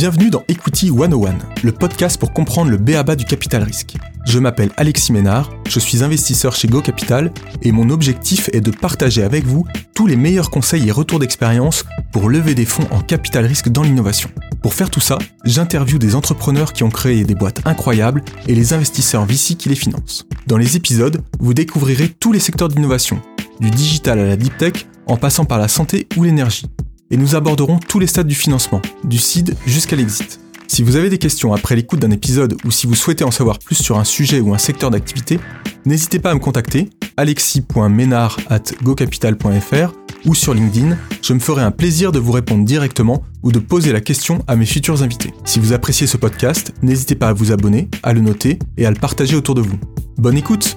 Bienvenue dans Equity 101, le podcast pour comprendre le BABA du capital risque. Je m'appelle Alexis Ménard, je suis investisseur chez Go Capital et mon objectif est de partager avec vous tous les meilleurs conseils et retours d'expérience pour lever des fonds en capital risque dans l'innovation. Pour faire tout ça, j'interviewe des entrepreneurs qui ont créé des boîtes incroyables et les investisseurs VC qui les financent. Dans les épisodes, vous découvrirez tous les secteurs d'innovation, du digital à la deep tech, en passant par la santé ou l'énergie et nous aborderons tous les stades du financement, du seed jusqu'à l'exit. Si vous avez des questions après l'écoute d'un épisode ou si vous souhaitez en savoir plus sur un sujet ou un secteur d'activité, n'hésitez pas à me contacter alexis.ménard.gocapital.fr ou sur LinkedIn, je me ferai un plaisir de vous répondre directement ou de poser la question à mes futurs invités. Si vous appréciez ce podcast, n'hésitez pas à vous abonner, à le noter et à le partager autour de vous. Bonne écoute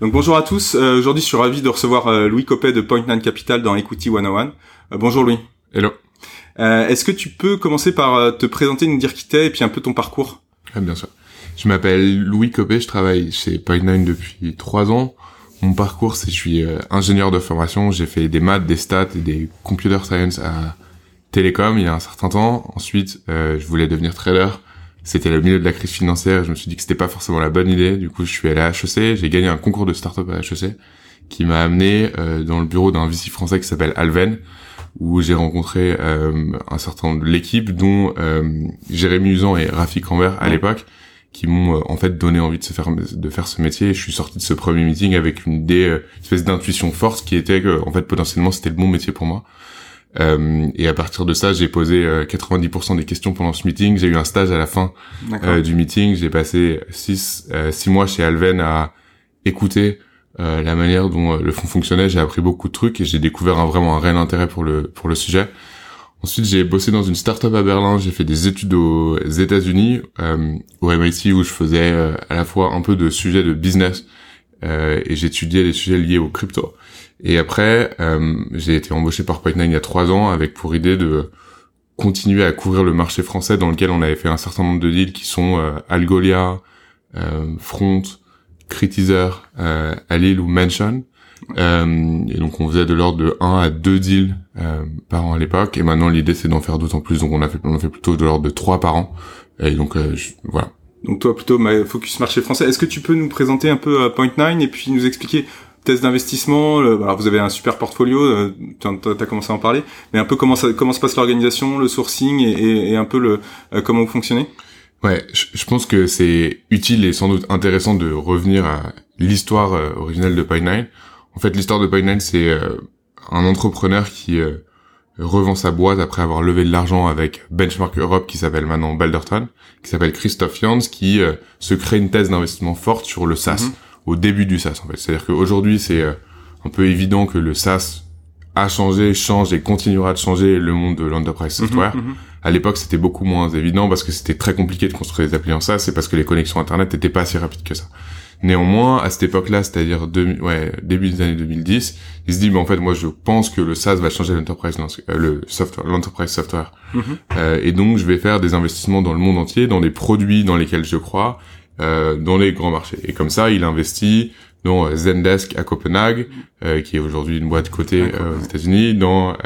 donc bonjour à tous, euh, aujourd'hui je suis ravi de recevoir euh, Louis Copet de Point Nine Capital dans Equity 101. Euh, bonjour Louis. Hello. Est-ce que tu peux commencer par te présenter, nous dire qui t'es et puis un peu ton parcours? Ah, Bien sûr. Je m'appelle Louis Copet, je travaille chez Point Nine depuis trois ans. Mon parcours c'est je suis ingénieur de formation, j'ai fait des maths, des stats et des computer science à Télécom il y a un certain temps. Ensuite je voulais devenir trader c'était le milieu de la crise financière. Je me suis dit que c'était pas forcément la bonne idée. Du coup, je suis allé à HEC. J'ai gagné un concours de start-up à HEC qui m'a amené euh, dans le bureau d'un VC français qui s'appelle Alven, où j'ai rencontré euh, un certain de l'équipe, dont euh, Jérémy Usan et Rafik Rambert à l'époque, qui m'ont en fait donné envie de se faire de faire ce métier. Et je suis sorti de ce premier meeting avec une idée, une espèce d'intuition forte qui était que en fait potentiellement c'était le bon métier pour moi. Euh, et à partir de ça, j'ai posé 90% euh, des questions pendant ce meeting. J'ai eu un stage à la fin euh, du meeting. J'ai passé six, six mois chez Alven à écouter la manière dont le fonds fonctionnait. J'ai appris beaucoup de trucs et j'ai découvert un, vraiment un réel intérêt pour le pour le sujet. Ensuite, j'ai bossé dans une startup à Berlin. J'ai fait des études aux États-Unis, au MIT, où je faisais à la fois un peu de sujets de business et j'étudiais les sujets liés aux crypto. Et après, euh, j'ai été embauché par Point9 il y a trois ans avec pour idée de continuer à couvrir le marché français dans lequel on avait fait un certain nombre de deals qui sont euh, Algolia, euh, Front, Critizer, euh, Alil ou Mention. Euh, et donc on faisait de l'ordre de 1 à 2 deals euh, par an à l'époque. Et maintenant l'idée c'est d'en faire d'autant plus. Donc on a fait, on a fait plutôt de l'ordre de 3 par an. Et donc voilà. Donc toi plutôt focus marché français. Est-ce que tu peux nous présenter un peu Point9 et puis nous expliquer test d'investissement. Alors vous avez un super portfolio, euh, tu as, commencé à en parler, mais un peu comment ça comment se passe l'organisation, le sourcing et, et, un peu le euh, comment vous fonctionnez? Ouais, je, pense que c'est utile et sans doute intéressant de revenir à l'histoire euh, originelle de Pine9. En fait, l'histoire de Pine9, c'est un entrepreneur qui revend sa boîte après avoir levé de l'argent avec Benchmark Europe qui s'appelle maintenant Balderton, qui s'appelle Christophe Jans, qui se crée une thèse d'investissement forte sur le SaaS. Mm-hmm au début du SaaS en fait. C'est-à-dire qu'aujourd'hui c'est euh, un peu évident que le SaaS a changé, change et continuera de changer le monde de l'enterprise mhm, software. Mhm. À l'époque, c'était beaucoup moins évident parce que c'était très compliqué de construire des applis en SaaS, c'est parce que les connexions internet n'étaient pas assez rapides que ça. Néanmoins, à cette époque-là, c'est-à-dire ouais, début des années 2010, il se dit, mais en fait, moi, je pense que le SaaS va changer l'enterprise, euh, le software, l'enterprise software. Mhm. Euh, et donc, je vais faire des investissements dans le monde entier, dans des produits dans lesquels je crois, dans les grands marchés. Et comme ça, il investit dans euh, Zendesk à Copenhague, euh, qui est aujourd'hui une boîte cotée aux États-Unis, dans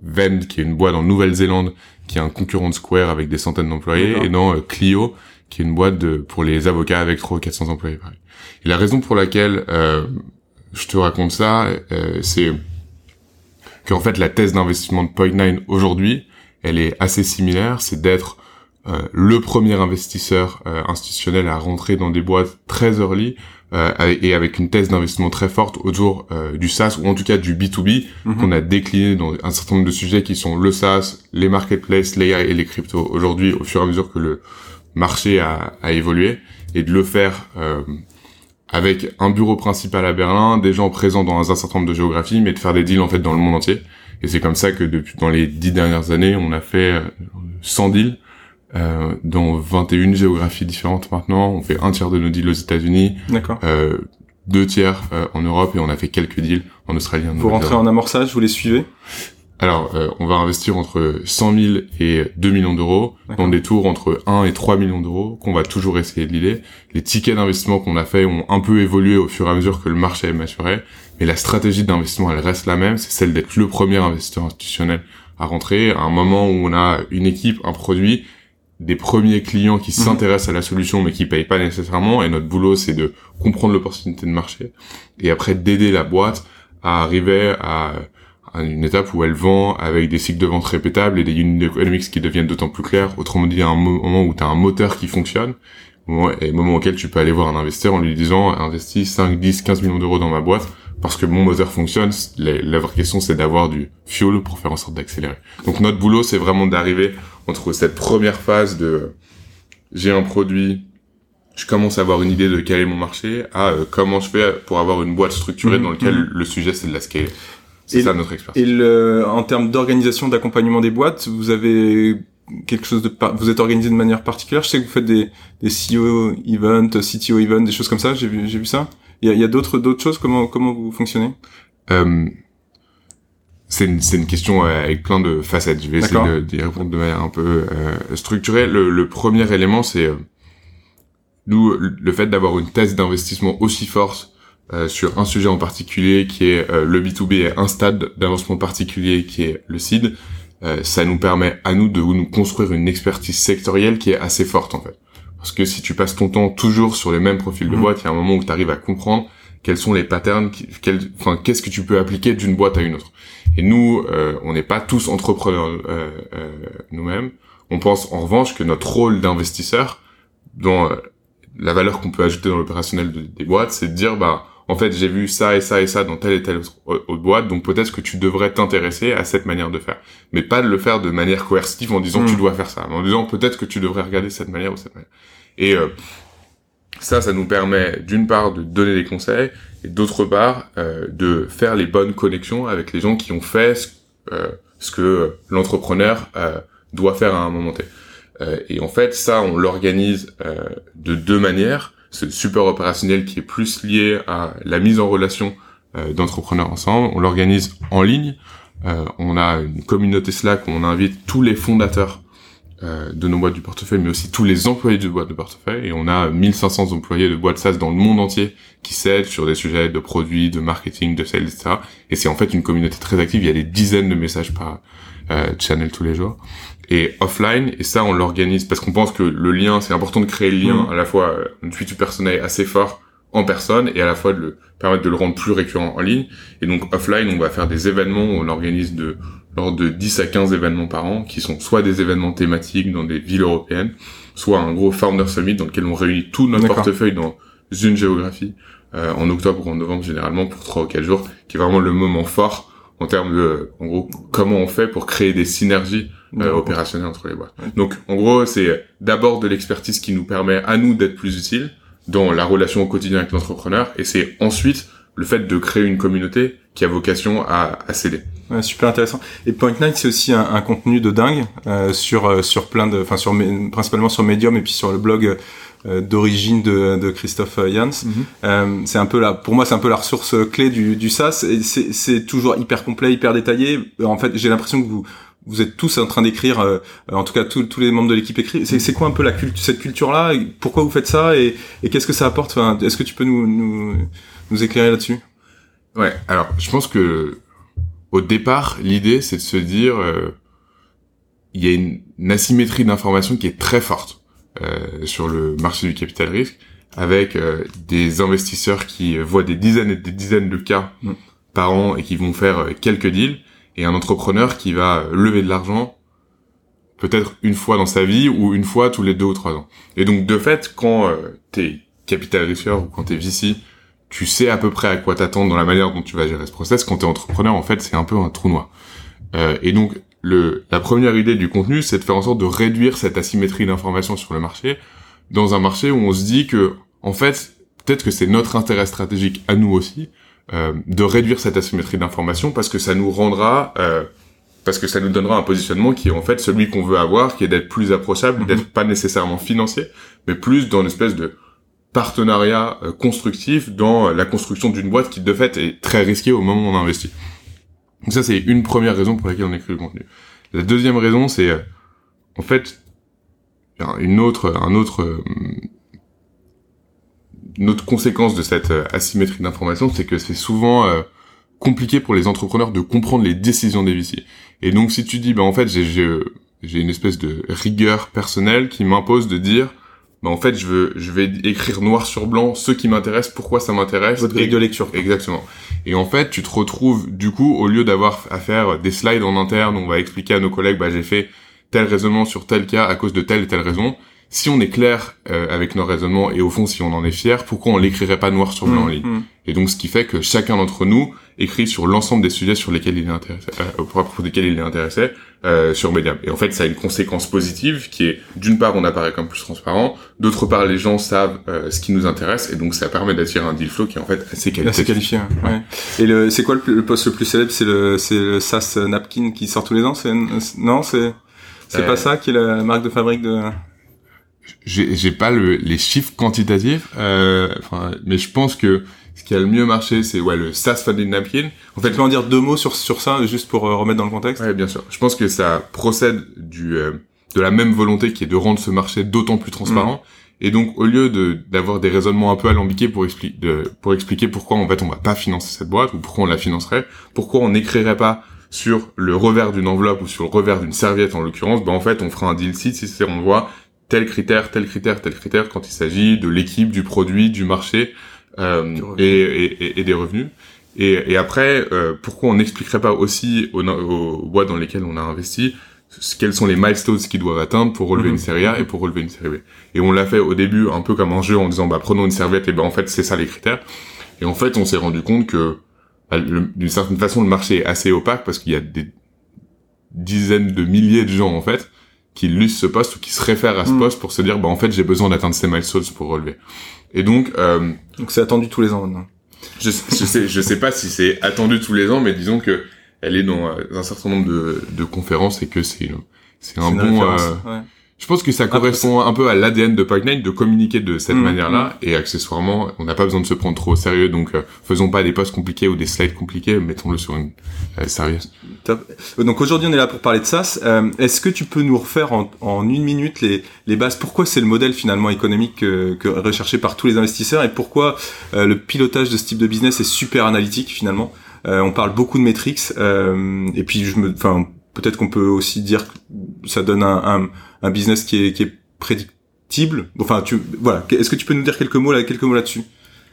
Vend, qui est une boîte en Nouvelle-Zélande, qui est un concurrent de Square avec des centaines d'employés, et dans Clio, qui est une boîte de, pour les avocats avec 300 400 employés. Et la raison pour laquelle je te raconte ça, c'est qu'en fait la thèse d'investissement de Point9 aujourd'hui, elle est assez similaire, c'est d'être euh, le premier investisseur euh, institutionnel à rentrer dans des boîtes très early euh, et avec une thèse d'investissement très forte autour du SaaS ou en tout cas du B2B mhm. qu'on a décliné dans un certain nombre de sujets qui sont le SaaS, les marketplaces, l'AI et les cryptos aujourd'hui au fur et à mesure que le marché a, a évolué et de le faire avec un bureau principal à Berlin, des gens présents dans un certain nombre de géographies, mais de faire des deals en fait dans le monde entier. Et c'est comme ça que depuis dans les dix dernières années, on a fait 100 deals euh, dans 21 géographies différentes maintenant. On fait un tiers de nos deals aux États-Unis, euh, deux tiers euh, en Europe et on a fait quelques deals en Australie. Vous rentrez en amorçage, vous les suivez? Alors, euh, on va investir entre 100 000 et 2 millions d'euros dans des tours entre 1 et 3 millions d'euros qu'on va toujours essayer de l'idée. Les tickets d'investissement qu'on a fait ont un peu évolué au fur et à mesure que le marché est maturé, mais la stratégie d'investissement, elle reste la même, c'est celle d'être le premier investisseur institutionnel à rentrer à un moment où on a une équipe, un produit, des premiers clients qui mhm. s'intéressent à la solution mais qui payent pas nécessairement et notre boulot c'est de comprendre l'opportunité de marché et après d'aider la boîte à arriver à, une étape où elle vend avec des cycles de vente répétables et des unit economics qui deviennent d'autant plus clairs autrement dit à un moment où tu as un moteur qui fonctionne et moment auquel tu peux aller voir un investisseur en lui disant investis 5, 10, 15 millions d'euros dans ma boîte parce que mon moteur fonctionne. La, vraie question, c'est d'avoir du fuel pour faire en sorte d'accélérer. Donc notre boulot, c'est vraiment d'arriver entre cette première phase de j'ai un produit, je commence à avoir une idée de quel est mon marché, à euh, comment je fais pour avoir une boîte structurée mmh, dans laquelle mmh. le sujet c'est de la scale. C'est ça notre expérience. Et le, en termes d'organisation, d'accompagnement des boîtes, vous avez quelque chose de vous êtes organisé de manière particulière je sais que vous faites des des CEO event CTO event des choses comme ça j'ai vu j'ai vu ça il y a, y a d'autres d'autres choses? Comment comment vous fonctionnez? Euh, c'est une, une question euh, avec plein de facettes je vais essayer d'y répondre de manière un peu euh, structurée le, le, premier élément c'est euh, nous le fait d'avoir une thèse d'investissement aussi forte euh, sur un sujet en particulier qui est le B2B et un stade d'avancement particulier qui est le seed euh, ça nous permet à nous de nous construire une expertise sectorielle qui est assez forte en fait. Parce que si tu passes ton temps toujours sur les mêmes profils de mhm. boîte, il y a un moment où tu arrives à comprendre quels sont les patterns, enfin qu'est-ce que tu peux appliquer d'une boîte à une autre? Et nous, euh, on n'est pas tous entrepreneurs euh, euh, nous-mêmes. On pense en revanche que notre rôle d'investisseur, dans la valeur qu'on peut ajouter dans l'opérationnel des boîtes, c'est de dire bah en fait, j'ai vu ça et ça et ça dans telle et telle autre boîte, donc peut-être que tu devrais t'intéresser à cette manière de faire. Mais pas de le faire de manière coercitive en disant que tu dois faire ça, mais en disant peut-être que tu devrais regarder cette manière ou cette manière. Et euh, ça, ça nous permet d'une part de donner des conseils et d'autre part euh, de faire les bonnes connexions avec les gens qui ont fait ce, euh, ce que l'entrepreneur doit faire à un moment T. et en fait, ça, on l'organise de deux manières ce support opérationnel qui est plus lié à la mise en relation euh, d'entrepreneurs ensemble. On l'organise en ligne. Euh, on a une communauté Slack où on invite tous les fondateurs euh, de nos boîtes du portefeuille, mais aussi tous les employés de boîtes de portefeuille. Et on a 1500 employés de boîtes SaaS dans le monde entier qui s'aident sur des sujets de produits, de marketing, de sales, etc. Et c'est en fait une communauté très active. Il y a des dizaines de messages par euh, channel tous les jours et offline et ça on l'organise parce qu'on pense que le lien c'est important de créer le lien mm. à la fois euh, une suite personnel assez fort en personne et à la fois de le permettre de le rendre plus récurrent en ligne et donc offline on va faire des événements où on organise de lors de 10 à 15 événements par an qui sont soit des événements thématiques dans des villes européennes soit un gros founder summit dans lequel on réunit tout notre portefeuille dans une géographie euh, en octobre ou en novembre généralement pour 3 ou 4 jours qui est vraiment le moment fort en termes de en gros comment on fait pour créer des synergies euh, opérationnel entre les boîtes. Donc, en gros, c'est d'abord de l'expertise qui nous permet à nous d'être plus utiles dans la relation au quotidien avec l'entrepreneur, et c'est ensuite le fait de créer une communauté qui a vocation à, à s'aider. Ouais, super intéressant. Et Point Nine, c'est aussi un, un, contenu de dingue euh, sur euh, sur plein de, enfin sur principalement sur Medium et puis sur le blog euh, d'origine de, de, Christophe Jans. Mhm. euh, c'est un peu là, pour moi, c'est un peu la ressource clé du, du SaaS. C'est toujours hyper complet, hyper détaillé. En fait, j'ai l'impression que vous vous êtes tous en train d'écrire, euh, en tout cas tous les membres de l'équipe écrivent. C'est quoi un peu la cette culture-là? Pourquoi vous faites ça? Et, et qu'est-ce que ça apporte? Enfin, Est-ce que tu peux nous, nous, nous éclairer là-dessus? Ouais. Alors, je pense que au départ, l'idée c'est de se dire, euh, il y a une, asymétrie d'information qui est très forte euh, sur le marché du capital risque, avec euh, des investisseurs qui voient des dizaines et des dizaines de cas mm. par an et qui vont faire quelques deals et un entrepreneur qui va lever de l'argent peut-être une fois dans sa vie ou une fois tous les deux ou trois ans. Et donc de fait, quand euh, t'es capital risqueur ou quand t'es VC, tu sais à peu près à quoi t'attendre dans la manière dont tu vas gérer ce process. Quand t'es entrepreneur, en fait, c'est un peu un trou noir. Euh, et donc le, la première idée du contenu, c'est de faire en sorte de réduire cette asymétrie d'information sur le marché dans un marché où on se dit que en fait peut-être que c'est notre intérêt stratégique à nous aussi euh, de réduire cette asymétrie d'information parce que ça nous rendra euh, parce que ça nous donnera un positionnement qui est en fait celui qu'on veut avoir, qui est d'être plus approchable, mhm. d'être pas nécessairement financier, mais plus dans une espèce de partenariat euh, constructif dans la construction d'une boîte qui de fait est très risquée au moment où on investit. Donc ça c'est une première raison pour laquelle on écrit le contenu. La deuxième raison c'est en fait une autre un autre une autre conséquence de cette euh, asymétrie d'information, c'est que c'est souvent euh, compliqué pour les entrepreneurs de comprendre les décisions des VC. Et donc si tu dis bah en fait j'ai j'ai une espèce de rigueur personnelle qui m'impose de dire bah en fait je veux je vais écrire noir sur blanc ce qui m'intéresse pourquoi ça m'intéresse votre grille de lecture exactement. Et en fait tu te retrouves du coup au lieu d'avoir à faire des slides en interne on va expliquer à nos collègues bah j'ai fait tel raisonnement sur tel cas à cause de telle et telle raison. Si on est clair euh, avec nos raisonnements et au fond si on en est fier, pourquoi on l'écrirait pas noir sur blanc en mmh, ligne mmh. Et donc ce qui fait que chacun d'entre nous écrit sur l'ensemble des sujets sur lesquels il est intéressé, euh, au propos desquels il est intéressé euh, sur Medium. Et en fait, ça a une conséquence positive qui est d'une part on apparaît comme plus transparent, d'autre part les gens savent euh, ce qui nous intéresse et donc ça permet d'attirer un deal flow qui est en fait assez qualifié. Assez qualifié. Ouais. Et le c'est quoi le, le, poste le plus célèbre? C'est le c'est le SAS napkin qui sort tous les ans? C'est non c'est c'est pas ça qui est la marque de fabrique de j'ai pas le, les chiffres quantitatifs, euh, mais je pense que ce qui a le mieux marché, c'est ouais le SaaS Funding Napkin. En fait, tu peux en dire deux mots sur sur ça, juste pour euh, remettre dans le contexte. Ouais, bien sûr. Je pense que ça procède du euh, de la même volonté qui est de rendre ce marché d'autant plus transparent. Mm. Et donc, au lieu de d'avoir des raisonnements un peu alambiqués pour expliquer de, pour expliquer pourquoi en fait on va pas financer cette boîte ou pourquoi on la financerait, pourquoi on n'écrirait pas sur le revers d'une enveloppe ou sur le revers d'une serviette en l'occurrence, ben en fait on fera un deal site si on voit tel critère, tel critère, tel critère quand il s'agit de l'équipe, du produit, du marché et, et, et, des revenus. Et, et après, euh, pourquoi on n'expliquerait pas aussi aux, aux, boîtes dans lesquelles on a investi quels sont les milestones qu'ils doivent atteindre pour relever mhm. une série A et pour relever une série B. Et on l'a fait au début un peu comme un jeu en disant bah prenons une serviette et ben en fait c'est ça les critères. Et en fait on s'est rendu compte que bah, d'une certaine façon le marché est assez opaque parce qu'il y a des dizaines de milliers de gens en fait qui lisent ce poste ou qui se réfèrent à ce mm. poste pour se dire bah en fait j'ai besoin d'atteindre ces milestones pour relever. Et donc euh, donc c'est attendu tous les ans maintenant. Je, je sais je sais pas si c'est attendu tous les ans mais disons que elle est dans euh, un certain nombre de, de conférences et que c'est c'est un bon euh, ouais. Je pense que ça correspond un peu à l'ADN de Night de communiquer de cette mm, manière-là mm. et accessoirement, on n'a pas besoin de se prendre trop au sérieux donc euh, faisons pas des posts compliqués ou des slides compliqués, mettons-le sur une euh, sérieuse. Top. Donc aujourd'hui, on est là pour parler de SaaS. Euh, est-ce que tu peux nous refaire en, en une minute les, les bases? Pourquoi c'est le modèle finalement économique que, que, recherché par tous les investisseurs? Et pourquoi euh, le pilotage de ce type de business est super analytique finalement? On parle beaucoup de métriques et puis je me, enfin peut-être qu'on peut aussi dire que ça donne un, un, un business qui est, qui est prédictible. Enfin, tu, voilà. Est-ce que tu peux nous dire quelques mots là, quelques mots là-dessus?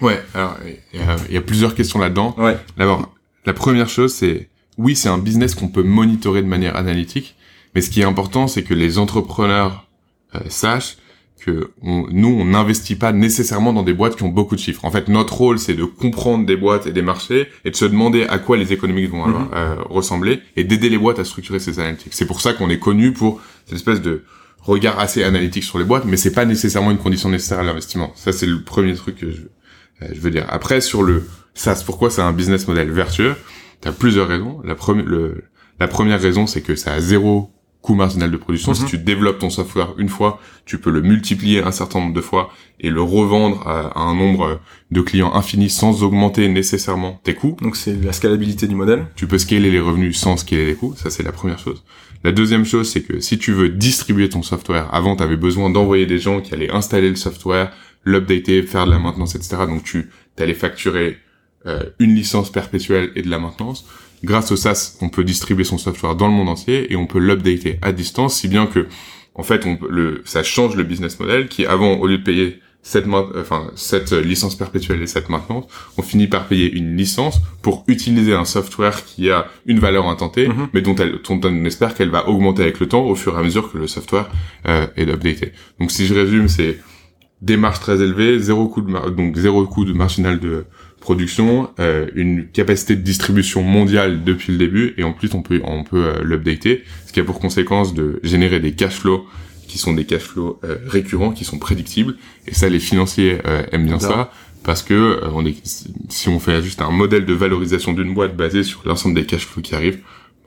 Ouais. Alors, il y, y a, plusieurs questions là-dedans. Ouais. D'abord, la première chose, c'est oui, c'est un business qu'on peut monitorer de manière analytique, mais ce qui est important, c'est que les entrepreneurs euh, sachent que nous, on n'investit pas nécessairement dans des boîtes qui ont beaucoup de chiffres. En fait, notre rôle, c'est de comprendre des boîtes et des marchés et de se demander à quoi les économies vont mhm. euh, ressembler et d'aider les boîtes à structurer ces analytiques. C'est pour ça qu'on est connu pour cette espèce de regard assez analytique sur les boîtes, mais c'est pas nécessairement une condition nécessaire à l'investissement. Ça, c'est le premier truc que je, euh, je veux dire. Après, sur le SaaS, pourquoi c'est un business model vertueux? T'as plusieurs raisons. La, première, la première raison, c'est que ça a zéro coût marginal de production. Si mhm. tu développes ton software une fois, tu peux le multiplier un certain nombre de fois et le revendre à, un nombre de clients infini sans augmenter nécessairement tes coûts. Donc c'est la scalabilité du modèle. Tu peux scaler les revenus sans scaler les coûts. Ça, c'est la première chose. La deuxième chose, c'est que si tu veux distribuer ton software, avant, tu avais besoin d'envoyer des gens qui allaient installer le software, l'updater, faire de la maintenance, etc. Donc tu allais facturer euh, une licence perpétuelle et de la maintenance grâce au SaaS, on peut distribuer son software dans le monde entier et on peut l'updater à distance, si bien que, en fait, on, le, ça change le business model qui, avant, au lieu de payer cette, enfin, cette licence perpétuelle et cette maintenance, on finit par payer une licence pour utiliser un software qui a une valeur intentée, mhm. mais dont, elle, dont on espère qu'elle va augmenter avec le temps au fur et à mesure que le software euh, est updaté. Donc, si je résume, c'est démarche très élevée, zéro coût de donc zéro coût de marginal de production, euh, une capacité de distribution mondiale depuis le début, et en plus on peut on peut euh, l'updater, ce qui a pour conséquence de générer des cash flows qui sont des cash flows euh, récurrents, qui sont prédictibles, et ça les financiers euh, aiment bien ça parce que on est si on fait juste un modèle de valorisation d'une boîte basé sur l'ensemble des cash flows qui arrivent,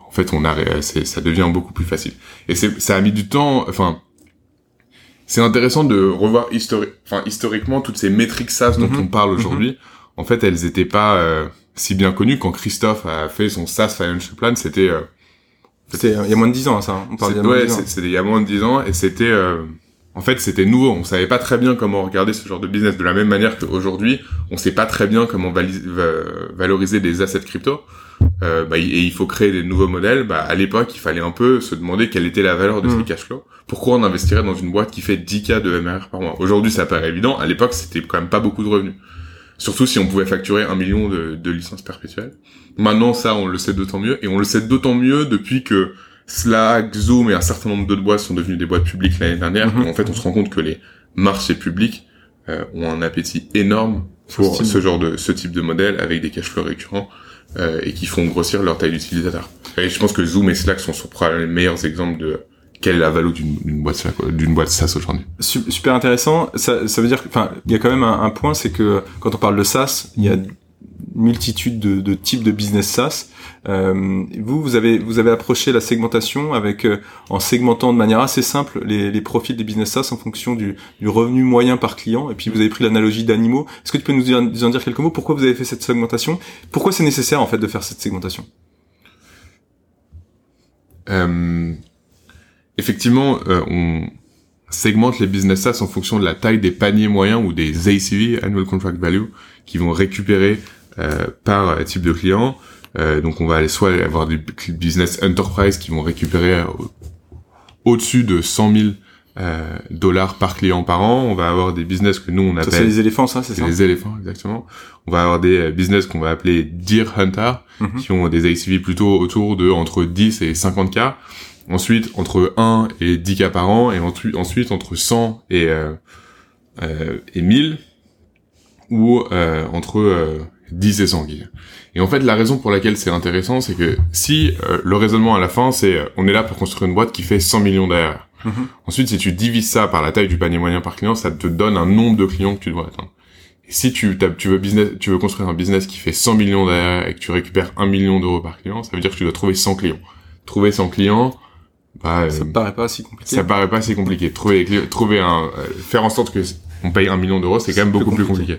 en fait on a ça devient beaucoup plus facile. Et ça a mis du temps, enfin c'est intéressant de revoir enfin, historiquement toutes ces métriques SaaS dont mhm. on parle mhm. aujourd'hui en fait, elles étaient pas euh, si bien connues quand Christophe a fait son SaaS Financial Plan. C'était euh, c'était il y a moins de dix ans, ça. Hein. On parle il y a moins de 10 ans. c'était il y a moins de dix ans et c'était euh, en fait, c'était nouveau. On savait pas très bien comment regarder ce genre de business. De la même manière qu'aujourd'hui, on sait pas très bien comment valoriser des assets crypto. Euh, bah, et il faut créer des nouveaux modèles. Bah, à l'époque, il fallait un peu se demander quelle était la valeur de ces mmh. cash flows. Pourquoi on investirait dans une boîte qui fait 10K de MR par mois? Aujourd'hui, ça paraît évident. À l'époque, c'était quand même pas beaucoup de revenus. Surtout si on pouvait facturer un million de, de licences perpétuelles. Maintenant, ça, on le sait d'autant mieux. Et on le sait d'autant mieux depuis que Slack, Zoom et un certain nombre d'autres boîtes sont devenues des boîtes publiques l'année dernière. Mhm. En fait, on se rend compte que les marchés publics euh, ont un appétit énorme pour ce genre de ce type de modèle avec des cash flows récurrents euh, et qui font grossir leur taille d'utilisateur. Et je pense que Zoom et Slack sont, sont probablement les meilleurs exemples de quelle est la valeur d'une boîte d'une boîte SaaS aujourd'hui. Super intéressant. Ça, ça veut dire enfin, il y a quand même un, un point, c'est que quand on parle de SaaS, il y a multitude de, de types de business SaaS. Euh, vous, vous avez vous avez approché la segmentation avec euh, en segmentant de manière assez simple les, les profils des business SaaS en fonction du, du revenu moyen par client. Et puis vous avez pris l'analogie d'animaux. Est-ce que tu peux nous, dire, nous en dire quelques mots? Pourquoi vous avez fait cette segmentation? Pourquoi c'est nécessaire en fait de faire cette segmentation? Euh, Effectivement, euh, on segmente les business SaaS en fonction de la taille des paniers moyens ou des ACV, Annual Contract Value, qui vont récupérer euh, par type de client. Euh, donc on va aller soit avoir des business enterprise qui vont récupérer euh, au-dessus de 100 000 euh, dollars par client par an. On va avoir des business que nous on appelle. c'est les éléphants, ça, c'est ça. Les éléphants, exactement. On va avoir des business qu'on va appeler Deer Hunter, mhm. qui ont des ACV plutôt autour de entre 10 et 50 k. Ensuite entre 1 et 10 k par an, et ensuite entre 100 et euh, et 1000 ou entre 10 et 100 gigs. Et en fait, la raison pour laquelle c'est intéressant, c'est que si euh, le raisonnement à la fin, c'est euh, on est là pour construire une boîte qui fait 100 millions d'ARR. Mhm. Ensuite, si tu divises ça par la taille du panier moyen par client, ça te donne un nombre de clients que tu dois atteindre. Et si tu, tu veux business, tu veux construire un business qui fait 100 millions d'ARR et que tu récupères 1 million d'euros par client, ça veut dire que tu dois trouver 100 clients. Trouver 100 clients, bah, ça paraît pas si compliqué. Ça paraît pas si compliqué. Trouver, trouver un, faire en sorte que on paye un million d'euros, c'est quand même beaucoup plus compliqué.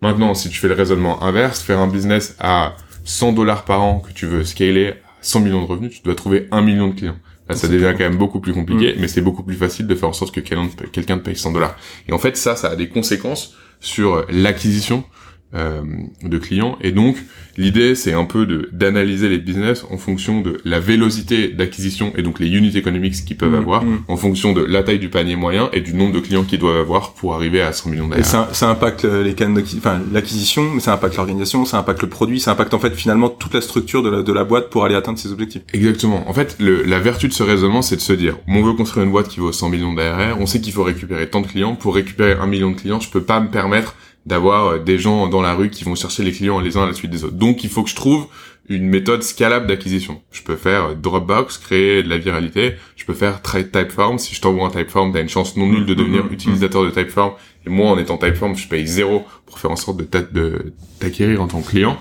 Maintenant, si tu fais le raisonnement inverse, faire un business à 100 dollars par an que tu veux scaler à 100 millions de revenus, tu dois trouver un million de clients. Là, ça devient quand même beaucoup plus compliqué, mm. mais c'est beaucoup plus facile de faire en sorte que quelqu'un te paye 100 dollars. Et en fait, ça, ça a des conséquences sur l'acquisition euh, de clients. Et donc, l'idée, c'est un peu de d'analyser les business en fonction de la vélocité d'acquisition et donc les unit economics qu'ils peuvent mmh, avoir, mmh. en fonction de la taille du panier moyen et du nombre de clients qu'ils doivent avoir pour arriver à 100 millions d'euros. Et ça, ça impacte euh, les cannes enfin l'acquisition, mais ça impacte l'organisation, ça impacte le produit, ça impacte en fait finalement toute la structure de la, de la boîte pour aller atteindre ses objectifs. Exactement. En fait, le, la vertu de ce raisonnement, c'est de se dire, on veut construire une boîte qui vaut 100 millions d'ARR, on sait qu'il faut récupérer tant de clients. Pour récupérer un million de clients, je peux pas me permettre d'avoir euh, des gens dans la rue qui vont chercher les clients les uns à la suite des autres. Donc il faut que je trouve une méthode scalable d'acquisition. Je peux faire euh, Dropbox, créer de la viralité. Je peux faire Typeform. Si je t'envoie un Typeform, t'as une chance non nulle de devenir mm-hmm. utilisateur de Typeform. Et moi, en étant Typeform, je paye zéro pour faire en sorte de t'acquérir en tant que client.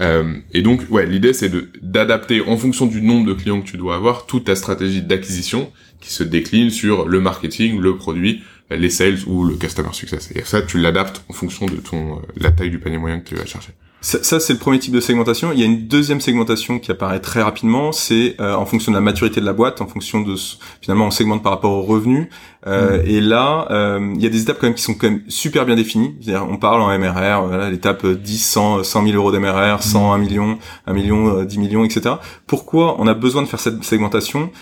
Euh, et donc, ouais, l'idée c'est de d'adapter en fonction du nombre de clients que tu dois avoir toute ta stratégie d'acquisition qui se décline sur le marketing, le produit, les sales ou le customer success. Et ça, tu l'adaptes en fonction de ton euh, la taille du panier moyen que tu vas chercher. Ça, c'est le premier type de segmentation. Il y a une deuxième segmentation qui apparaît très rapidement. C'est euh, en fonction de la maturité de la boîte, en fonction de finalement on segmente par rapport aux revenus. Euh, mm. Et là, euh, il y a des étapes quand même qui sont quand même super bien définies. on parle en MRR, voilà, l'étape 10, 100, 100 000 euros d'MRR, 100, 1 million, 1 million, 10 millions, etc. Pourquoi on a besoin de faire cette segmentation?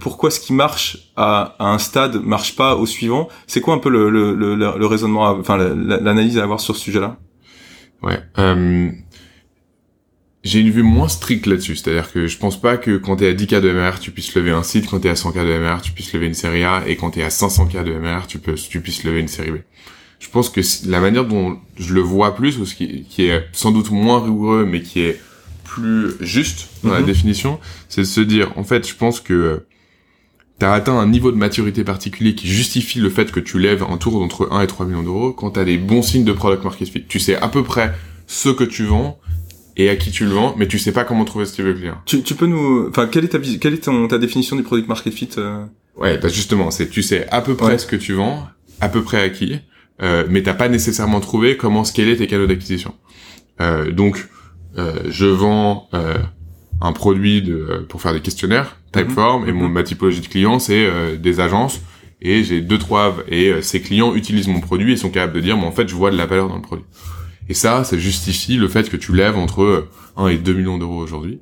Pourquoi ce qui marche à, à, un stade marche pas au suivant? C'est quoi un peu le, le, le, le raisonnement, enfin l'analyse à avoir sur ce sujet-là? Ouais. Euh, j'ai une vue moins stricte là-dessus. C'est-à-dire que je pense pas que quand t'es à 10K de MR, tu puisses lever un site, quand t'es à 100K de MR, tu puisses lever une série A, et quand t'es à 500K de MR, tu peux, tu puisses lever une série B. Je pense que la manière dont je le vois plus, ou ce qui, qui est sans doute moins rigoureux, mais qui est plus juste dans la mhm. définition, c'est de se dire, en fait, je pense que t'as atteint un niveau de maturité particulier qui justifie le fait que tu lèves un tour d'entre 1 et 3 millions d'euros quand t'as des bons signes de product market fit. Tu sais à peu près ce que tu vends et à qui tu le vends, mais tu sais pas comment trouver ce type de client. Tu, tu peux nous, enfin, quelle est ta, quelle est ton, ta définition du product market fit euh? Ouais, bah justement, c'est tu sais à peu près ce que tu vends, à peu près à qui, euh, mais t'as pas nécessairement trouvé comment scaler tes canaux d'acquisition. Euh, donc, euh, je vends euh, un produit de, pour faire des questionnaires, Typeform, et mon, mhm. ma typologie de clients, c'est euh, des agences et j'ai deux trois et euh, ces clients utilisent mon produit et sont capables de dire mais en fait je vois de la valeur dans le produit. Et ça, ça justifie le fait que tu lèves entre 1 et 2 millions d'euros aujourd'hui.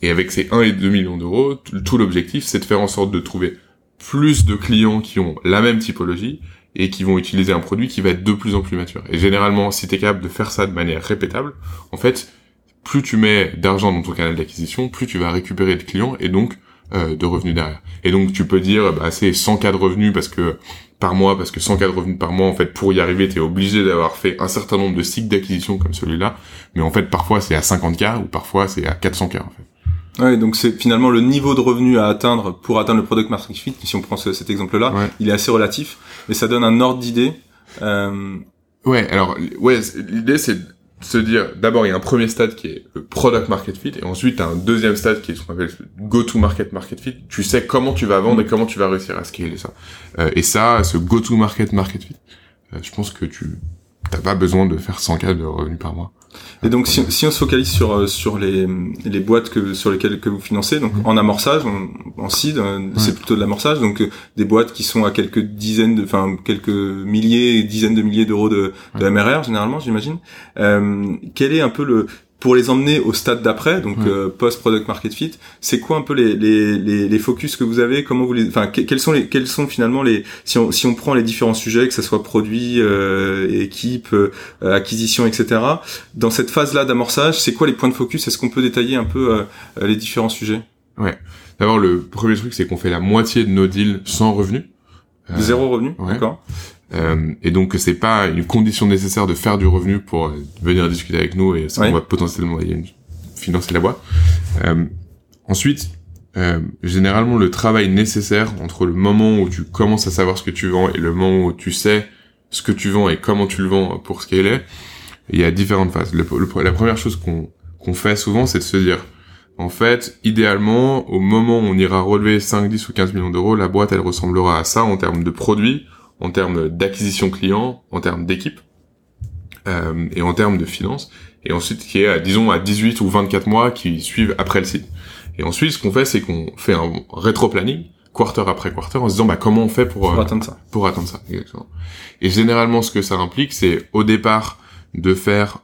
Et avec ces 1 et 2 millions d'euros, tout l'objectif c'est de faire en sorte de trouver plus de clients qui ont la même typologie et qui vont utiliser un produit qui va être de plus en plus mature. Et généralement, si tu es capable de faire ça de manière répétable, en fait, plus tu mets d'argent dans ton canal d'acquisition, plus tu vas récupérer de clients et donc euh, de revenus derrière. Et donc tu peux dire, bah, c'est 100 cas de revenus parce que par mois, parce que 100 cas de revenus par mois, en fait, pour y arriver, tu es obligé d'avoir fait un certain nombre de cycles d'acquisition comme celui-là. Mais en fait, parfois c'est à 50 cas ou parfois c'est à 400 cas en fait. Ouais, donc c'est finalement le niveau de revenu à atteindre pour atteindre le product market fit. Si on prend cet exemple-là, il est assez relatif, mais ça donne un ordre d'idée. Euh... Ouais, alors ouais, l'idée c'est se dire d'abord il y a un premier stade qui est le product market fit et ensuite as un deuxième stade qui est ce qu'on appelle go to market market fit. Tu sais comment tu vas vendre et comment tu vas réussir à scaler ça. Euh, et ça, ce go to market market fit, euh, je pense que tu t'as pas besoin de faire 100 cas de revenus par mois. Et donc, si, si, on se focalise sur euh, sur les, les boîtes que sur lesquelles que vous financez, donc mhm. en amorçage, en, seed, euh, c'est plutôt de l'amorçage, donc euh, des boîtes qui sont à quelques dizaines de, enfin quelques milliers, dizaines de milliers d'euros de, de MRR généralement, j'imagine. Euh, quel est un peu le pour les emmener au stade d'après, donc euh, post product market fit, c'est quoi un peu les, les, les, les, focus que vous avez? Comment vous les, enfin quels sont les, quels sont finalement les, si on, si on prend les différents sujets, que ce soit produit, euh, équipe, euh, acquisition, etc. Dans cette phase-là d'amorçage, c'est quoi les points de focus? Est-ce qu'on peut détailler un peu euh, les différents sujets? Ouais. D'abord, le premier truc, c'est qu'on fait la moitié de nos deals sans revenu. Zéro revenu, d'accord. Euh, et donc c'est pas une condition nécessaire de faire du revenu pour euh, venir discuter avec nous et ça on va potentiellement financer la boîte. Euh, ensuite, euh, généralement le travail nécessaire entre le moment où tu commences à savoir ce que tu vends et le moment où tu sais ce que tu vends et comment tu le vends pour ce qu'il est, il y a différentes phases. Le, la première chose qu'on qu'on fait souvent, c'est de se dire, en fait, idéalement, au moment où on ira relever 5, 10 ou 15 millions d'euros, la boîte, elle ressemblera à ça en termes de produits, en termes d'acquisition client, en termes d'équipe euh, et en termes de finances. Et ensuite, qui est, disons, à 18 ou 24 mois qui suivent après le site. Et ensuite, ce qu'on fait, c'est qu'on fait un rétro-planning, quarter après quarter, en se disant, bah, comment on fait pour, pour atteindre ça. Pour atteindre ça, exactement. Et généralement, ce que ça implique, c'est au départ de faire,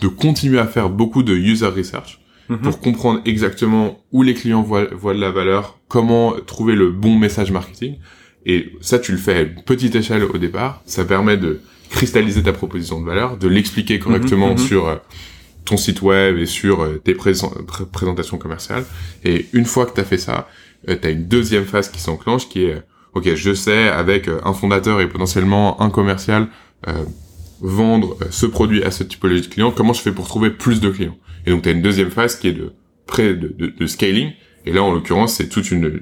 de continuer à faire beaucoup de user research, mhm. pour comprendre exactement où les clients voient, voient de la valeur, comment trouver le bon message marketing, et ça, tu le fais à petite échelle au départ. Ça permet de cristalliser ta proposition de valeur, de l'expliquer correctement mhm, mhm. sur euh, ton site web et sur euh, tes présentations commerciales. Et une fois que tu as fait ça, euh, tu as une deuxième phase qui s'enclenche qui est, ok, je sais avec un fondateur et potentiellement un commercial vendre ce produit à ce typologie de client, comment je fais pour trouver plus de clients? Et donc tu as une deuxième phase qui est de, près de, de, de scaling. Et là, en l'occurrence, c'est toute une,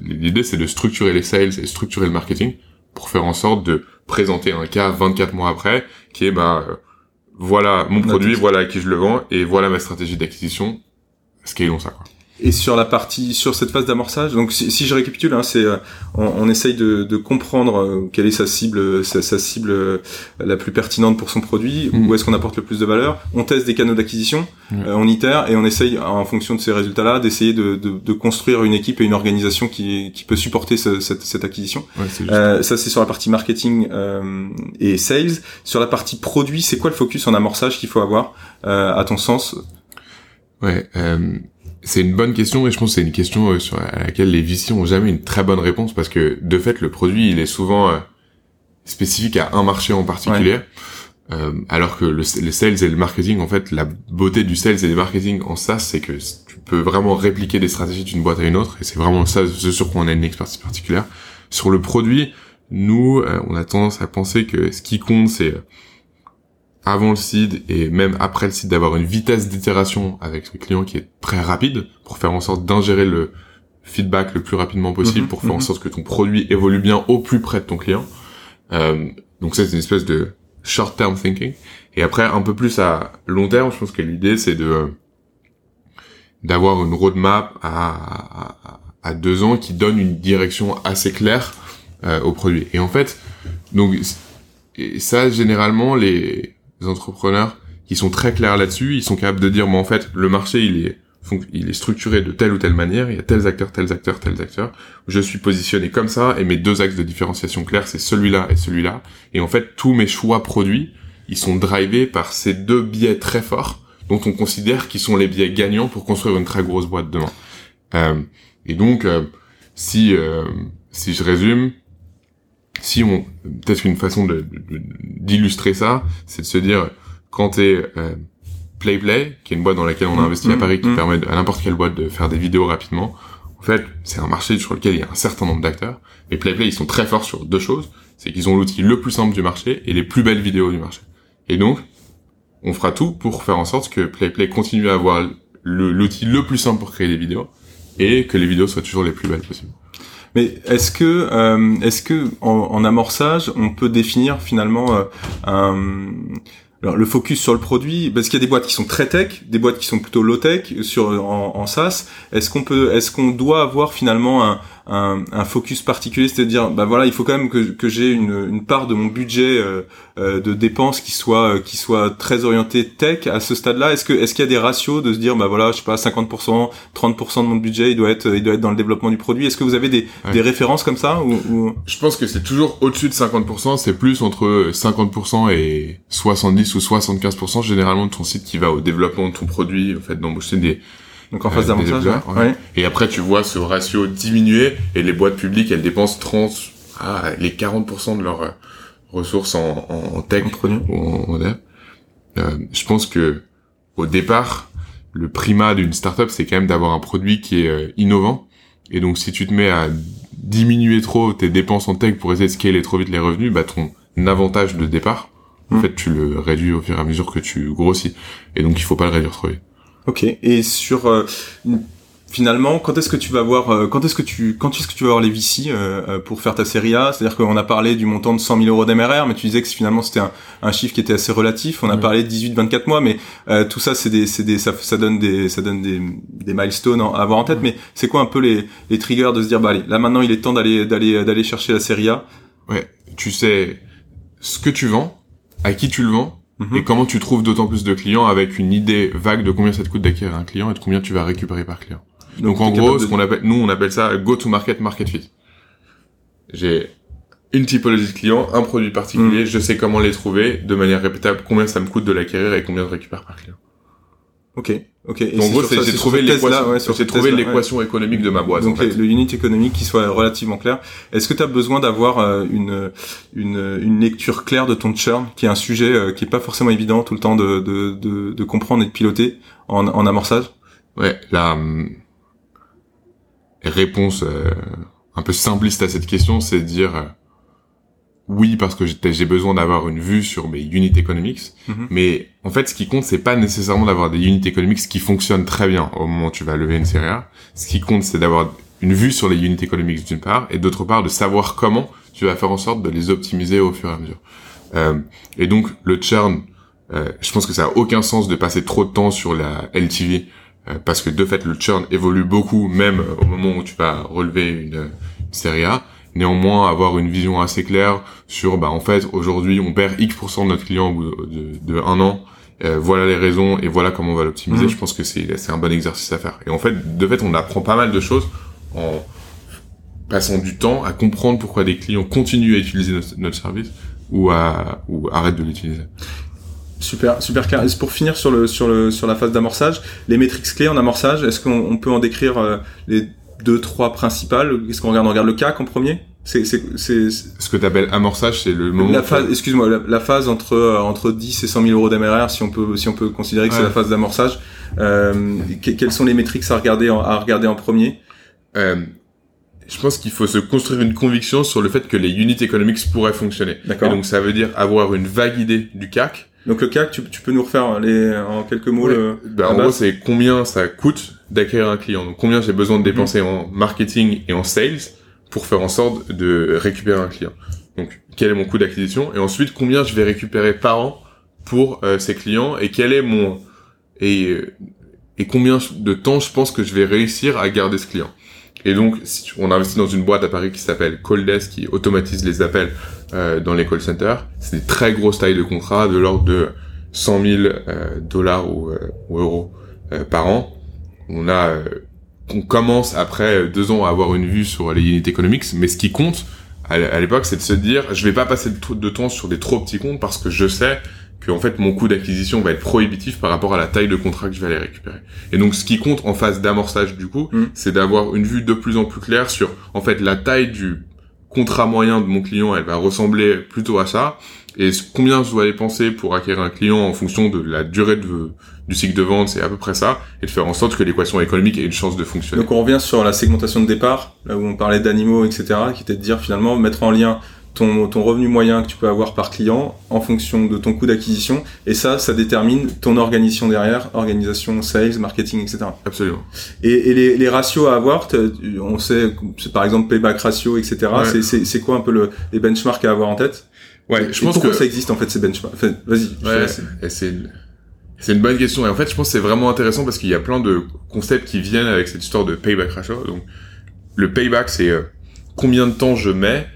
l'idée c'est de structurer les sales et structurer le marketing pour faire en sorte de présenter un cas 24 mois après qui est bah euh, voilà mon produit, voilà à qui je le vends et voilà ma stratégie d'acquisition. Scalons ça quoi. Et sur la partie, sur cette phase d'amorçage, donc si, si, je récapitule, hein, c'est euh, on, on, essaye de, de comprendre euh, quelle est sa cible, sa, sa, cible euh, la plus pertinente pour son produit, mm. où est-ce qu'on apporte le plus de valeur. On teste des canaux d'acquisition, on itère et on essaye en fonction de ces résultats-là d'essayer de, de, de, construire une équipe et une organisation qui, qui peut supporter ce, cette, cette, acquisition. ça c'est sur la partie marketing et sales. Sur la partie produit, c'est quoi le focus en amorçage qu'il faut avoir à ton sens? Ouais c'est une bonne question et je pense que c'est une question euh, sur, à laquelle les VC ont jamais une très bonne réponse parce que de fait le produit il est souvent euh, spécifique à un marché en particulier. Euh, alors que le, les sales et le marketing en fait la beauté du sales et du marketing en ça c'est que tu peux vraiment répliquer des stratégies d'une boîte à une autre et c'est vraiment ça ce sur quoi on a une expertise particulière. Sur le produit nous on a tendance à penser que ce qui compte c'est avant le seed et même après le seed d'avoir une vitesse d'itération avec le client qui est très rapide pour faire en sorte d'ingérer le feedback le plus rapidement possible mhm, pour faire en mhm. sorte que ton produit évolue bien au plus près de ton client. Euh, donc ça c'est une espèce de short term thinking. Et après un peu plus à long terme, je pense que l'idée c'est de d'avoir une roadmap à, à, à, deux ans qui donne une direction assez claire euh, au produit. Et en fait, donc et ça généralement les entrepreneurs qui sont très clairs là-dessus, ils sont capables de dire, mais en fait, le marché, il est il est structuré de telle ou telle manière, il y a tels acteurs, tels acteurs, tels acteurs. Je suis positionné comme ça et mes deux axes de différenciation clairs, c'est celui-là et celui-là. Et en fait, tous mes choix produits, ils sont drivés par ces deux biais très forts dont on considère qu'ils sont les biais gagnants pour construire une très grosse boîte demain. Euh, et donc, euh, si euh, si je résume, si on peut-être une façon d'illustrer ça, c'est de se dire quand t'es euh, PlayPlay, qui est une boîte dans laquelle on a mmh, investi à mmh, Paris, qui mmh. permet à n'importe quelle boîte de faire des vidéos rapidement. En fait, c'est un marché sur lequel il y a un certain nombre d'acteurs. Et PlayPlay, ils sont très forts sur deux choses. C'est qu'ils ont l'outil le plus simple du marché et les plus belles vidéos du marché. Et donc, on fera tout pour faire en sorte que PlayPlay continue à avoir l'outil le, plus simple pour créer des vidéos et que les vidéos soient toujours les plus belles possibles. Mais est-ce que, euh, est-ce que en, amorçage, on peut définir finalement euh, le focus sur le produit, parce qu'il y a des boîtes qui sont très tech, des boîtes qui sont plutôt low tech sur en, en SaaS. Est-ce qu'on peut, est-ce qu'on doit avoir finalement un, un, un focus particulier, c'est-à-dire, bah voilà, il faut quand même que, que j'ai une, une part de mon budget euh, euh de dépenses qui soit qui soit très orienté tech à ce stade-là. Est-ce que est-ce qu'il y a des ratios de se dire, bah voilà, je sais pas, 50%, 30% de mon budget, il doit être il doit être dans le développement du produit. Est-ce que vous avez des, des références comme ça ou, ou... Je pense que c'est toujours au-dessus de 50%. C'est plus entre 50% et 70 ou 75% généralement de ton site qui va au développement de ton produit, au fait d'embaucher des donc en phase euh, d'amorçage. Et après, tu vois ce ratio diminuer et les boîtes publiques, elles dépensent 30, ah, les 40% de leurs euh, ressources en, en tech ou en, dev. Euh, je pense que au départ, le primat d'une startup, c'est quand même d'avoir un produit qui est euh, innovant. Et donc, si tu te mets à diminuer trop tes dépenses en tech pour essayer de scaler trop vite les revenus, bah ton avantage de départ, en hmm. fait, tu le réduis au fur et à mesure que tu grossis. Et donc, il faut pas le réduire trop vite. Ok. Et sur euh, finalement, quand est-ce que tu vas voir, euh, quand est-ce que tu, quand est-ce que tu vas avoir les VC euh, pour faire ta série A? C'est-à-dire qu'on a parlé du montant de 100 000 euros d'MRR, mais tu disais que finalement c'était un, un, chiffre qui était assez relatif. On a parlé de 18-24 mois, mais tout ça, c'est des, c'est des, ça, ça, donne des, ça donne des, des milestones à avoir en tête. Mais c'est quoi un peu les, les triggers de se dire, bah allez, là maintenant il est temps d'aller, d'aller, d'aller chercher la série A? Ouais. Tu sais ce que tu vends, à qui tu le vends et mhm. comment tu trouves d'autant plus de clients avec une idée vague de combien ça te coûte d'acquérir un client et de combien tu vas récupérer par client. Donc, en gros, ce qu'on appelle, nous on appelle ça go to market market fit. J'ai une typologie de clients, un produit particulier, mhm. je sais comment les trouver de manière répétable, combien ça me coûte de l'acquérir et combien je récupère par client. Ok, ok. Donc, en gros, j'ai trouvé l'équation, ouais, trouvé l'équation économique de ma boîte. Donc le unit économique qui soit relativement clair. Est-ce que tu as besoin d'avoir euh, une, une une lecture claire de ton churn, qui est un sujet euh, qui est pas forcément évident tout le temps de de de, de comprendre et de piloter en, en amorçage? Ouais, la hum, réponse euh, un peu simpliste à cette question, c'est de dire oui parce que j'ai besoin d'avoir une vue sur mes unit economics, mhm. mais en fait ce qui compte c'est pas nécessairement d'avoir des unit economics qui fonctionnent très bien au moment où tu vas lever une série A. Ce qui compte c'est d'avoir une vue sur les unit economics d'une part et d'autre part de savoir comment tu vas faire en sorte de les optimiser au fur et à mesure. Euh, et donc le churn, euh, je pense que ça a aucun sens de passer trop de temps sur la LTV euh, parce que de fait le churn évolue beaucoup même au moment où tu vas relever une, une série A néanmoins avoir une vision assez claire sur bah en fait aujourd'hui on perd X% de notre client au bout de, de, un an euh, voilà les raisons et voilà comment on va l'optimiser mhm. je pense que c'est c'est un bon exercice à faire et en fait de fait on apprend pas mal de choses en passant du temps à comprendre pourquoi des clients continuent à utiliser notre, service ou à ou arrêtent de l'utiliser Super, super clair. pour finir sur le sur le sur la phase d'amorçage, les métriques clés en amorçage, est-ce qu'on peut en décrire euh, les deux, trois principales. Qu'est-ce qu'on regarde On regarde le CAC en premier? C'est, c'est, c'est, Ce que tu appelles amorçage, c'est le moment... La phase, excuse-moi, la, phase entre, euh, entre 10 et 100 000 euros d'MRR, si on peut, si on peut considérer que c'est la phase d'amorçage. Euh, quelles sont les métriques à regarder en, à regarder en premier? Euh, Je pense qu'il faut se construire une conviction sur le fait que les unit economics pourraient fonctionner. D'accord. donc ça veut dire avoir une vague idée du CAC, donc le CAC, tu, tu, peux nous refaire les, en quelques mots le, ben, En gros, c'est combien ça coûte d'acquérir un client. Donc combien j'ai besoin de dépenser mhm. en marketing et en sales pour faire en sorte de récupérer un client. Donc quel est mon coût d'acquisition et ensuite combien je vais récupérer par an pour euh, ces clients et quel est mon et euh, et combien de temps je pense que je vais réussir à garder ce client. Et donc, si on investit dans une boîte à Paris qui s'appelle Coldesk, qui automatise les appels euh, dans les call centers. C'est des très grosses tailles de contrats, de l'ordre de 100 000 euh, dollars ou, euh, ou euros par an. On a, euh, on commence après deux ans à avoir une vue sur les unités economics, mais ce qui compte à l'époque, c'est de se dire, je vais pas passer de temps sur des trop petits comptes parce que je sais que en fait mon coût d'acquisition va être prohibitif par rapport à la taille de contrat que je vais aller récupérer. Et donc ce qui compte en phase d'amorçage du coup, mm. c'est d'avoir une vue de plus en plus claire sur en fait la taille du contrat moyen de mon client, elle va ressembler plutôt à ça. Et combien je dois dépenser pour acquérir un client en fonction de la durée de, du cycle de vente, c'est à peu près ça, et de faire en sorte que l'équation économique ait une chance de fonctionner. Donc on revient sur la segmentation de départ, là où on parlait d'animaux, etc., qui était de dire finalement mettre en lien ton, ton revenu moyen que tu peux avoir par client en fonction de ton coût d'acquisition. Et ça, ça détermine ton organisation derrière, organisation, sales, marketing, etc. Absolument. Et, et les, les, ratios à avoir, on sait, par exemple, payback ratio, etc. C'est quoi un peu le, les benchmarks à avoir en tête? Ouais, je pense pourquoi que ça existe en fait ces benchmarks? Enfin, Vas-y. Ouais, c'est c'est une bonne question. Et en fait, je pense que c'est vraiment intéressant parce qu'il y a plein de concepts qui viennent avec cette histoire de payback ratio. Donc, le payback, c'est euh, combien de temps je mets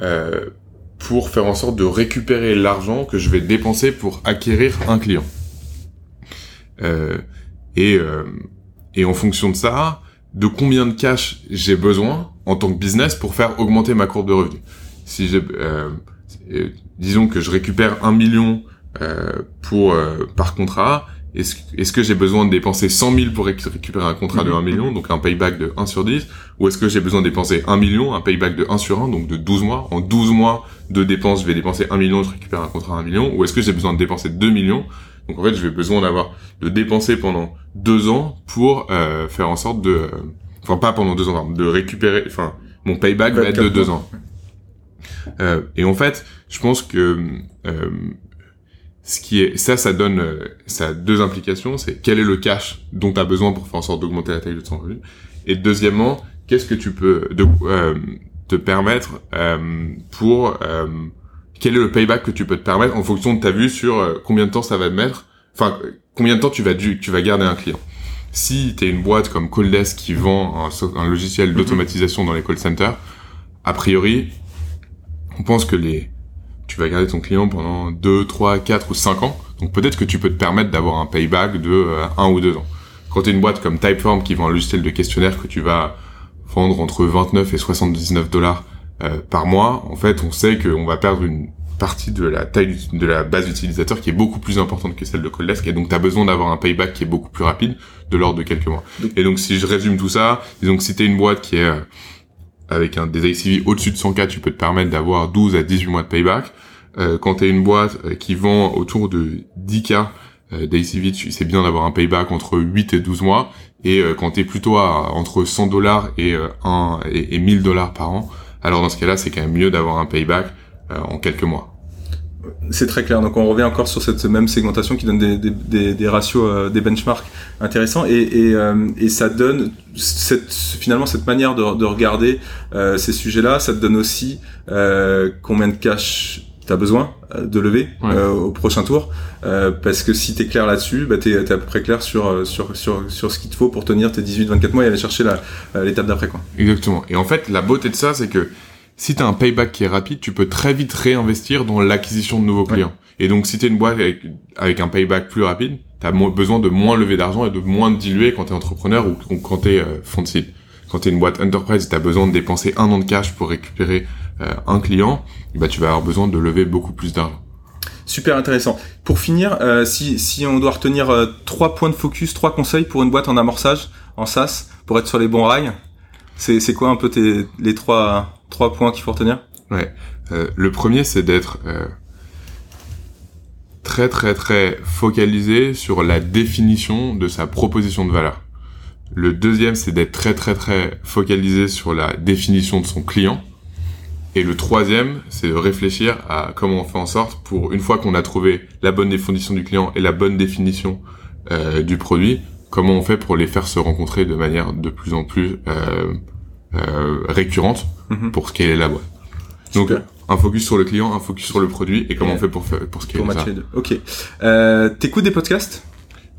euh, pour faire en sorte de récupérer l'argent que je vais dépenser pour acquérir un client. Euh, et, euh, et en fonction de ça, de combien de cash j'ai besoin en tant que business pour faire augmenter ma courbe de revenus. Si j'ai, euh, disons que je récupère un million pour par contrat, est-ce, est-ce que j'ai besoin de dépenser 100 000 pour récupérer un contrat de 1 million, donc un payback de 1 sur 10, ou est-ce que j'ai besoin de dépenser 1 million, un payback de 1 sur 1, donc de 12 mois? En 12 mois de dépenses, je vais dépenser 1 million, je récupère un contrat à 1 million, ou est-ce que j'ai besoin de dépenser 2 millions? Donc en fait, je vais besoin d'avoir de dépenser pendant 2 ans pour euh, faire en sorte de... Euh, enfin, pas pendant 2 ans, de récupérer... Enfin, mon payback va être de 2 ans. Euh, et en fait, je pense que euh, ce qui est ça ça donne euh, ça a deux implications. C'est quel est le cash dont tu as besoin pour faire en sorte d'augmenter la taille de ton revenu. Et deuxièmement qu'est-ce que tu peux de, euh, te permettre pour euh, quel est le payback que tu peux te permettre en fonction de ta vue sur combien de temps ça va te mettre enfin combien de temps tu vas tu vas garder un client. Si tu es une boîte comme Colddesk qui vend un, un logiciel mm-hmm. d'automatisation dans les call centers a priori on pense que les tu vas garder ton client pendant 2, 3, 4 ou 5 ans. Donc peut-être que tu peux te permettre d'avoir un payback de 1 euh, ou 2 ans. Quand tu une boîte comme Typeform qui vend un logiciel de questionnaire que tu vas vendre entre 29 et 79 dollars euh, par mois, en fait, on sait qu'on va perdre une partie de la taille de la base d'utilisateurs qui est beaucoup plus importante que celle de Codesk et donc tu as besoin d'avoir un payback qui est beaucoup plus rapide de l'ordre de quelques mois. Et donc si je résume tout ça, disons que si tu une boîte qui est euh, avec un des ICV au-dessus de 100K, tu peux te permettre d'avoir 12 à 18 mois de payback. Euh, quand tu es une boîte euh, qui vend autour de 10K euh, d'ICV, c'est bien d'avoir un payback entre 8 et 12 mois. Et euh, quand tu es plutôt à entre 100 dollars et, 1, et, et 1000 dollars par an, alors dans ce cas-là, c'est quand même mieux d'avoir un payback en quelques mois. C'est très clair. Donc on revient encore sur cette même segmentation qui donne des, des, des, des ratios, euh, des benchmarks intéressants et, et, euh, et, ça donne cette, finalement cette manière de, de regarder euh, ces sujets-là. Ça te donne aussi combien de cash tu as besoin de lever au prochain tour parce que si tu es clair là-dessus bah tu es, à peu près clair sur sur sur sur ce qu'il te faut pour tenir tes 18 24 mois et aller chercher l'étape d'après quoi. Exactement. Et en fait la beauté de ça c'est que si tu as un payback qui est rapide, tu peux très vite réinvestir dans l'acquisition de nouveaux clients. Et donc, si tu une boîte avec, avec un payback plus rapide, tu as besoin de moins lever d'argent et de moins diluer quand tu es entrepreneur ou, quand tu es euh, fond de site. Quand tu es une boîte enterprise, tu as besoin de dépenser un an de cash pour récupérer euh, un client, bah, tu vas avoir besoin de lever beaucoup plus d'argent. Super intéressant. Pour finir, euh, si, si on doit retenir euh, trois points de focus, trois conseils pour une boîte en amorçage, en SaaS, pour être sur les bons rails, c'est quoi un peu tes, les trois trois points qu'il faut retenir? Ouais. Euh, le premier, c'est d'être euh, très très très focalisé sur la définition de sa proposition de valeur. Le deuxième, c'est d'être très très très focalisé sur la définition de son client. Et le troisième, c'est de réfléchir à comment on fait en sorte pour, une fois qu'on a trouvé la bonne définition du client et la bonne définition euh, du produit, comment on fait pour les faire se rencontrer de manière de plus en plus euh, récurrente Mhm. pour scaler la boîte. Donc un focus sur le client, un focus sur le produit et comment on fait pour pour scaler pour ça. Les deux. Ok. Euh, T'écoutes des podcasts?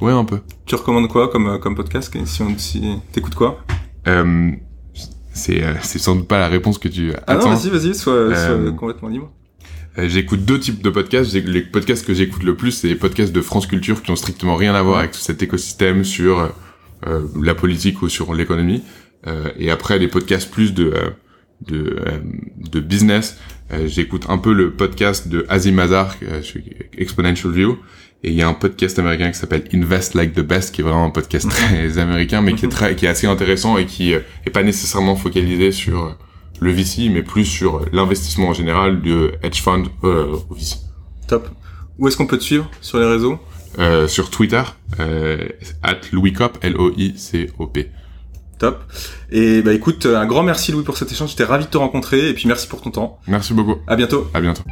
Ouais, un peu. Tu recommandes quoi comme euh, comme podcast? Si on si t'écoutes quoi? Euh, C'est euh, c'est sans doute pas la réponse que tu ah non, vas-y, vas-y, sois, euh, complètement libre. J'écoute deux types de podcasts. Les podcasts que j'écoute le plus, c'est les podcasts de France Culture qui ont strictement rien à voir avec tout cet écosystème sur la politique ou sur l'économie. Et après, des podcasts plus de de, de business. J'écoute un peu le podcast de Azim Azar, Exponential View, et il y a un podcast américain qui s'appelle Invest Like the Best, qui est vraiment un podcast très américain, mais qui est très, qui est assez intéressant et qui est pas nécessairement focalisé sur le VC, mais plus sur l'investissement en général de hedge fund euh, au VC. Top. Où est-ce qu'on peut te suivre sur les réseaux? Euh, Sur Twitter, euh, at LouisCop, L-O-I-C-O-P. Top. Et bah écoute, un grand merci Louis pour cet échange. J'étais ravi de te rencontrer et puis merci pour ton temps. Merci beaucoup. À bientôt. À bientôt.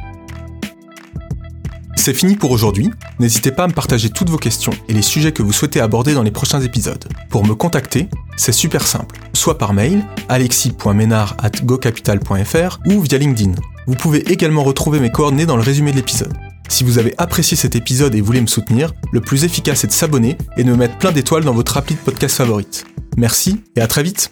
C'est fini pour aujourd'hui. N'hésitez pas à me partager toutes vos questions et les sujets que vous souhaitez aborder dans les prochains épisodes. Pour me contacter, c'est super simple. Soit par mail, alexis.ménard.gocapital.fr ou via LinkedIn. Vous pouvez également retrouver mes coordonnées dans le résumé de l'épisode. Si vous avez apprécié cet épisode et voulez me soutenir, le plus efficace est de s'abonner et de me mettre plein d'étoiles dans votre appli de podcast favorite. Merci et à très vite